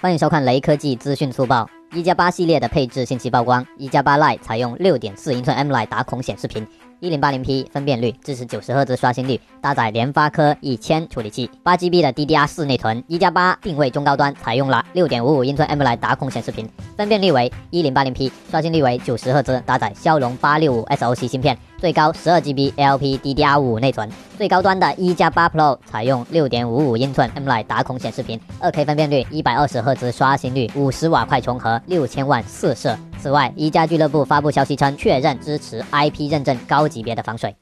欢迎收看雷科技资讯速报。一加八系列的配置信息曝光，一加八 Lite 采用六点四英寸 AMOLED 打孔显示屏，一零八零 P 分辨率，支持九十赫兹刷新率，搭载联发科一千处理器，八 GB 的 DDR 四内存。一加八定位中高端，采用了六点五五英寸 m l e 打孔显示屏，分辨率为一零八零 P，刷新率为九十赫兹，搭载骁龙八六五 SoC 芯片。最高十二 GB LPDDR5 内存，最高端的一加八 Pro 采用六点五五英寸 m l e 打孔显示屏，二 K 分辨率，一百二十赫兹刷新率，五十瓦快充和六千万四摄。此外，宜家俱乐部发布消息称，确认支持 IP 认证高级别的防水。